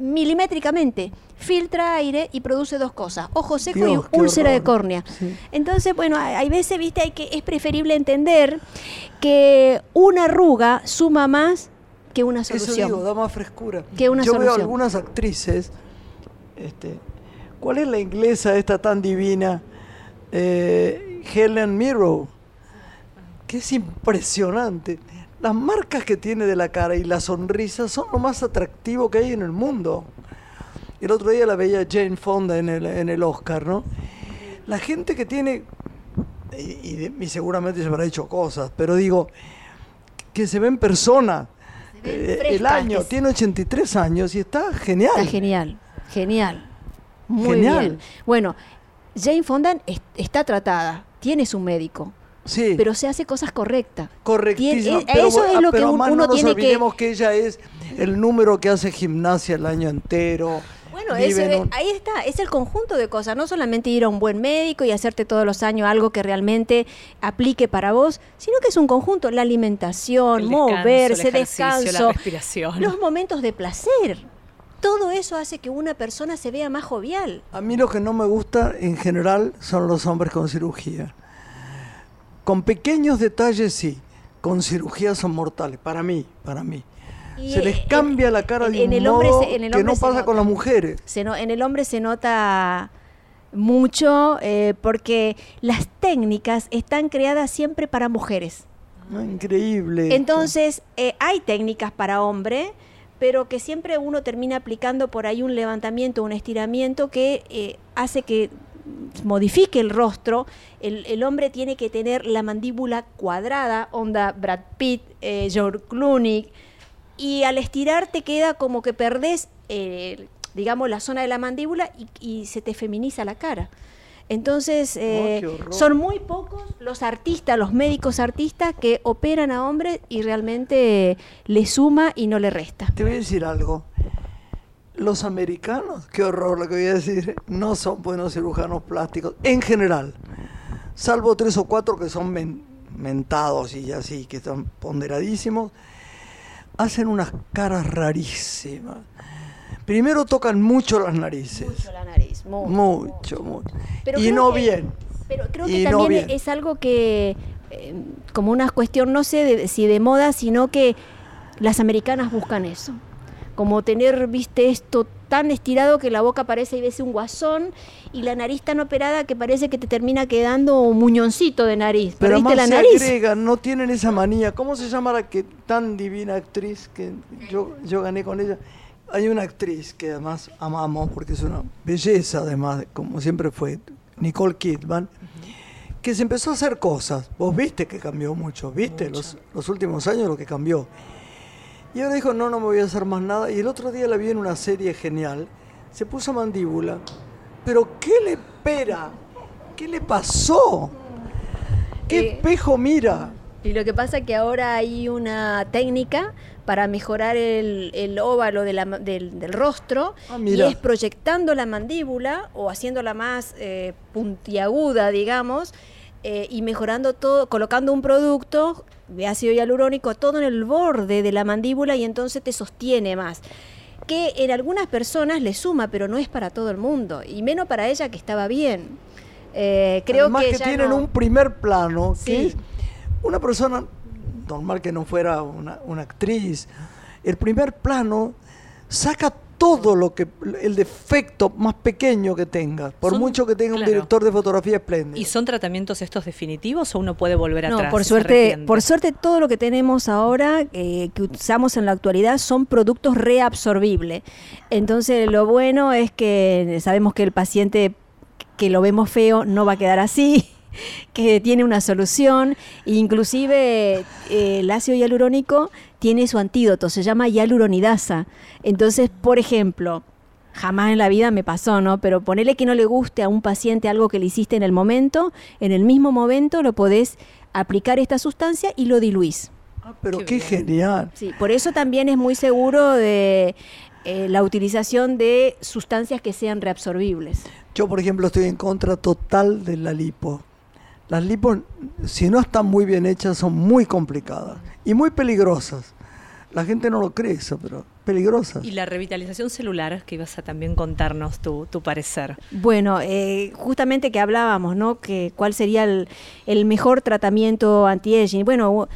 milimétricamente. Filtra aire y produce dos cosas, ojo seco Dios, y úlcera de córnea. Sí. Entonces, bueno, hay, veces, viste, hay que, es preferible entender que una arruga suma más que una Eso solución. digo, da más frescura. Que una Yo veo solución. algunas actrices. Este, ¿Cuál es la inglesa esta tan divina? Eh, Helen Mirren. Que es impresionante. Las marcas que tiene de la cara y la sonrisa son lo más atractivo que hay en el mundo. El otro día la veía Jane Fonda en el, en el Oscar, ¿no? La gente que tiene, y, seguramente se habrá hecho cosas, pero digo, que se ve en persona. ven Eh, el año, tiene 83 años y está genial. Está genial, genial. Muy Genial. bien. Bueno, Jane Fonda es- está tratada, tiene su médico, Sí, pero se hace cosas correctas. correctísimo. tiene- pero eso es lo pero que un- uno no nos tiene que- olvidemos que... ella es el número que hace gimnasia el año entero. Bueno, vive eso en es- un- ahí está, es el conjunto de cosas, no solamente ir a un buen médico y hacerte todos los años algo que realmente aplique para vos, sino que es un conjunto, la alimentación, El descanso, moverse, el ejercicio, la descanso, respiración. los momentos de placer. Todo eso hace que una persona se vea más jovial. A mí lo que no me gusta en general son los hombres con cirugía. Con pequeños detalles sí, con cirugía son mortales, para mí, para mí. Y, se les eh, cambia la cara en- de en un el hombre modo se- en el que hombre no pasa con las mujeres. Se no- en el hombre se nota mucho eh, porque las técnicas están creadas siempre para mujeres. No, increíble. Entonces, eh, hay técnicas para hombre, pero que siempre uno termina aplicando por ahí un levantamiento, un estiramiento que eh, hace que modifique el rostro. El, el hombre tiene que tener la mandíbula cuadrada, onda Brad Pitt, eh, George Clooney, y al estirar te queda como que perdés, eh, digamos, la zona de la mandíbula y, y se te feminiza la cara. Entonces, eh, qué horror. son muy pocos los artistas, los médicos artistas que operan a hombres y realmente le suma y no le resta. Te voy a decir algo. Los americanos, qué horror lo que voy a decir, no son buenos cirujanos plásticos en general. Salvo tres o cuatro que son men- mentados y así, que están ponderadísimos. Hacen unas caras rarísimas. Primero tocan mucho las narices. Mucho la nariz, mucho. Mucho, mucho. Pero y no que- bien. Pero creo Y que no también bien. es algo que, eh, como una cuestión, no sé de- si de moda, sino que las americanas buscan eso. Como tener, viste, esto tan estirado que la boca parece y ves un guasón y la nariz tan operada que parece que te termina quedando un muñoncito de nariz. Pero la se agregan, no tienen esa manía. ¿Cómo se llama la que tan divina actriz que yo, yo gané con ella? Hay una actriz que además amamos porque es una belleza, además, como siempre fue, Nicole Kidman, que se empezó a hacer cosas. Vos viste que cambió mucho, viste los, los últimos años lo que cambió. Y ahora dijo, no, no me voy a hacer más nada. Y el otro día la vi en una serie genial. Se puso mandíbula. Pero ¿qué le espera? ¿Qué le pasó? ¿Qué Eh, espejo mira? Y lo que pasa es que ahora hay una técnica para mejorar el, el óvalo de la ma- del, del rostro Ah, y es proyectando la mandíbula o haciéndola más eh, puntiaguda, digamos, eh, y mejorando todo, colocando un producto de ácido hialurónico todo en el borde de la mandíbula y entonces te sostiene más. Que en algunas personas le suma, pero no es para todo el mundo, y menos para ella que estaba bien. Eh, creo Además que, que, tienen no- un primer plano, que Sí. es una persona normal que no fuera una, una actriz. El primer plano saca todo lo que el defecto más pequeño que tenga, por Son- mucho que tenga un director de fotografía espléndido. ¿Y son tratamientos estos definitivos o uno puede volver No, atrás? por suerte, por suerte todo lo que tenemos ahora, eh, que usamos en la actualidad, son productos reabsorbibles. Entonces, lo bueno es que sabemos que el paciente que lo vemos feo no va a quedar así, que tiene una solución. Inclusive eh, el ácido hialurónico tiene su antídoto, se llama hialuronidasa. Entonces, por ejemplo, jamás en la vida me pasó, ¿no? Pero ponele que no le guste a un paciente algo que le hiciste en el momento, en el mismo momento lo podés aplicar esta sustancia y lo diluís. Ah, pero Qué genial. Sí, por eso también es muy seguro de eh, la utilización de sustancias que sean reabsorbibles. Yo, por ejemplo, estoy en contra total de la lipo. Las lipos, si no están muy bien hechas, son muy complicadas y muy peligrosas. La gente no lo cree eso, pero peligrosas. Y la revitalización celular, que ibas a también contarnos tu, tu parecer. Bueno, eh, justamente que hablábamos, ¿no? Que cuál sería el, el mejor tratamiento anti-aging. Bueno,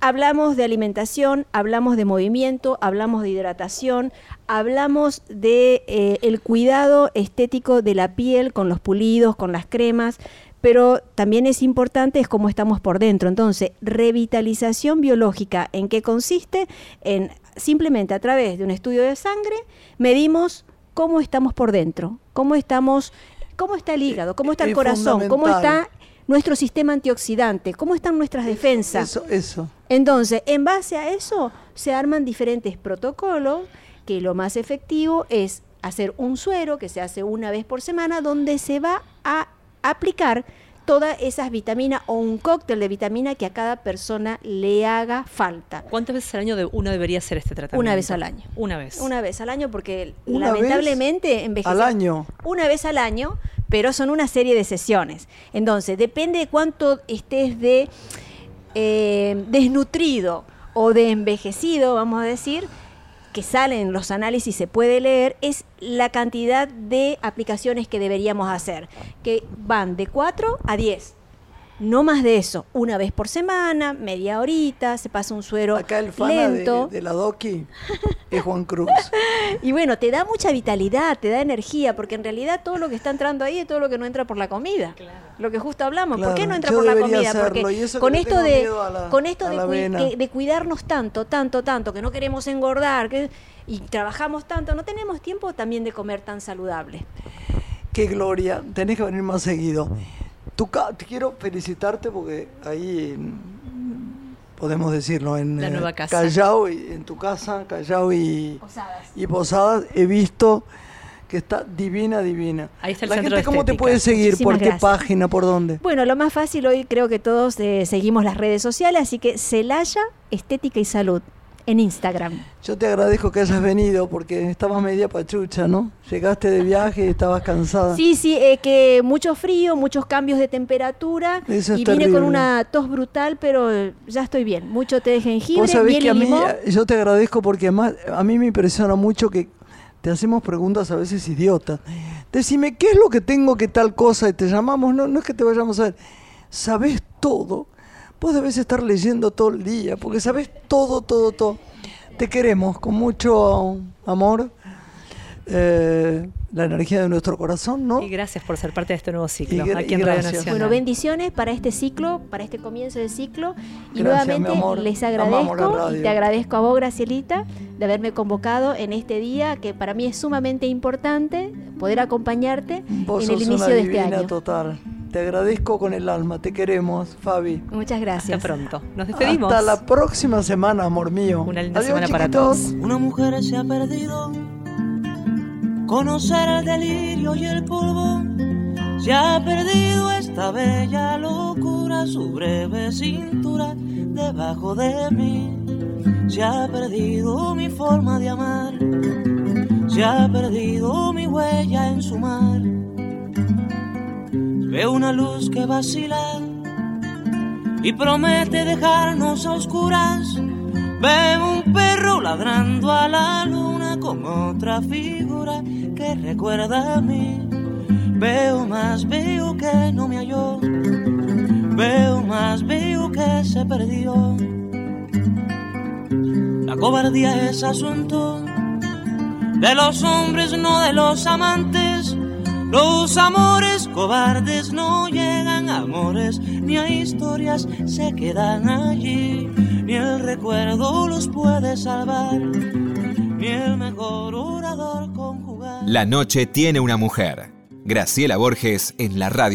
hablamos de alimentación, hablamos de movimiento, hablamos de hidratación, hablamos de eh, el cuidado estético de la piel con los pulidos, con las cremas, pero también es importante es cómo estamos por dentro. Entonces, revitalización biológica, ¿en qué consiste? En simplemente a través de un estudio de sangre medimos cómo estamos por dentro, cómo estamos, cómo está el hígado, cómo está el Es corazón, cómo está nuestro sistema antioxidante, cómo están nuestras defensas. Eso, eso. Entonces, en base a eso, se arman diferentes protocolos que lo más efectivo es hacer un suero que se hace una vez por semana donde se va a aplicar todas esas vitaminas o un cóctel de vitamina que a cada persona le haga falta. ¿Cuántas veces al año de- uno debería hacer este tratamiento? Una vez al año. Una vez. Una vez al año porque ¿Una lamentablemente envejece Al año. una vez al año, pero son una serie de sesiones. Entonces, depende de cuánto estés de eh, desnutrido o de envejecido, vamos a decir, que salen los análisis, se puede leer, es la cantidad de aplicaciones que deberíamos hacer, que van de 4 a 10. No más de eso, una vez por semana, media horita, se pasa un suero Acá el fana lento. de la Doki es Juan Cruz. Y bueno, te da mucha vitalidad, te da energía, porque en realidad todo lo que está entrando ahí es todo lo que no entra por la comida. Lo que justo hablamos. ¿Por qué Claro, no entra yo por la comida? hacerlo, Porque con esto de la- con esto de, cuidarnos tanto, tanto, tanto, que no queremos engordar, que y trabajamos tanto, no tenemos tiempo también de comer tan saludable. Qué gloria, tenés que venir más seguido. Tu ca- te quiero felicitarte porque ahí mm, podemos decirlo en La eh, nueva casa. Callao y en tu casa, Callao y y Posadas he visto que está divina, divina. Ahí está el La centro gente cómo te puede seguir, Muchísimas por qué gracias. página, por dónde. Bueno, lo más fácil hoy creo que todos eh, seguimos las redes sociales, así que Celaya Estética y Salud en Instagram. Yo te agradezco que hayas venido porque estabas media pachucha, ¿no? Llegaste de viaje y estabas cansada. Sí, sí, eh, que mucho frío, muchos cambios de temperatura Eso es y vine terrible. con una tos brutal, pero ya estoy bien. Mucho té de jengibre, Vos sabés miel que a mí, yo te agradezco porque además a mí me impresiona mucho que te hacemos preguntas a veces idiotas. Decime, ¿qué es lo que tengo que tal cosa? Y te llamamos, no, no es que te vayamos a ver. Sabés todo. Vos debes estar leyendo todo el día porque sabés todo, todo, todo. Te queremos con mucho amor. eh, la energía de nuestro corazón, ¿no? Y gracias por ser parte de este nuevo Y ciclo gra- aquí y en Radio. Nacional. Bueno, bendiciones para este ciclo, para este comienzo del ciclo. Y Gracias, nuevamente amor. les agradezco y te agradezco a vos, Gracielita, de haberme convocado en este día que para mí es sumamente importante poder acompañarte Vos en el inicio una de este año. total. Te agradezco con el alma, te queremos, Fabi. Muchas Hasta gracias. pronto. Nos despedimos. Hasta la próxima semana, amor mío. Una linda Adiós, semana para chiquitos. todos. Una mujer se ha perdido. Conocer el delirio y el polvo. Se ha perdido esta bella locura, su breve cintura debajo de mí. Se ha perdido mi forma de amar. Se ha perdido mi huella en su mar. Veo una luz que vacila y promete dejarnos a oscuras. Veo un perro ladrando a la luna con otra figura que recuerda a mí. Veo más, veo que no me halló. Veo más, veo que se perdió. La cobardía es asunto de los hombres, no de los amantes. Los amores cobardes no llegan a amores, ni a historias se quedan allí. Ni el recuerdo los puede salvar, ni el mejor orador conjugar. La noche tiene una mujer. Graciela Borges en la radio.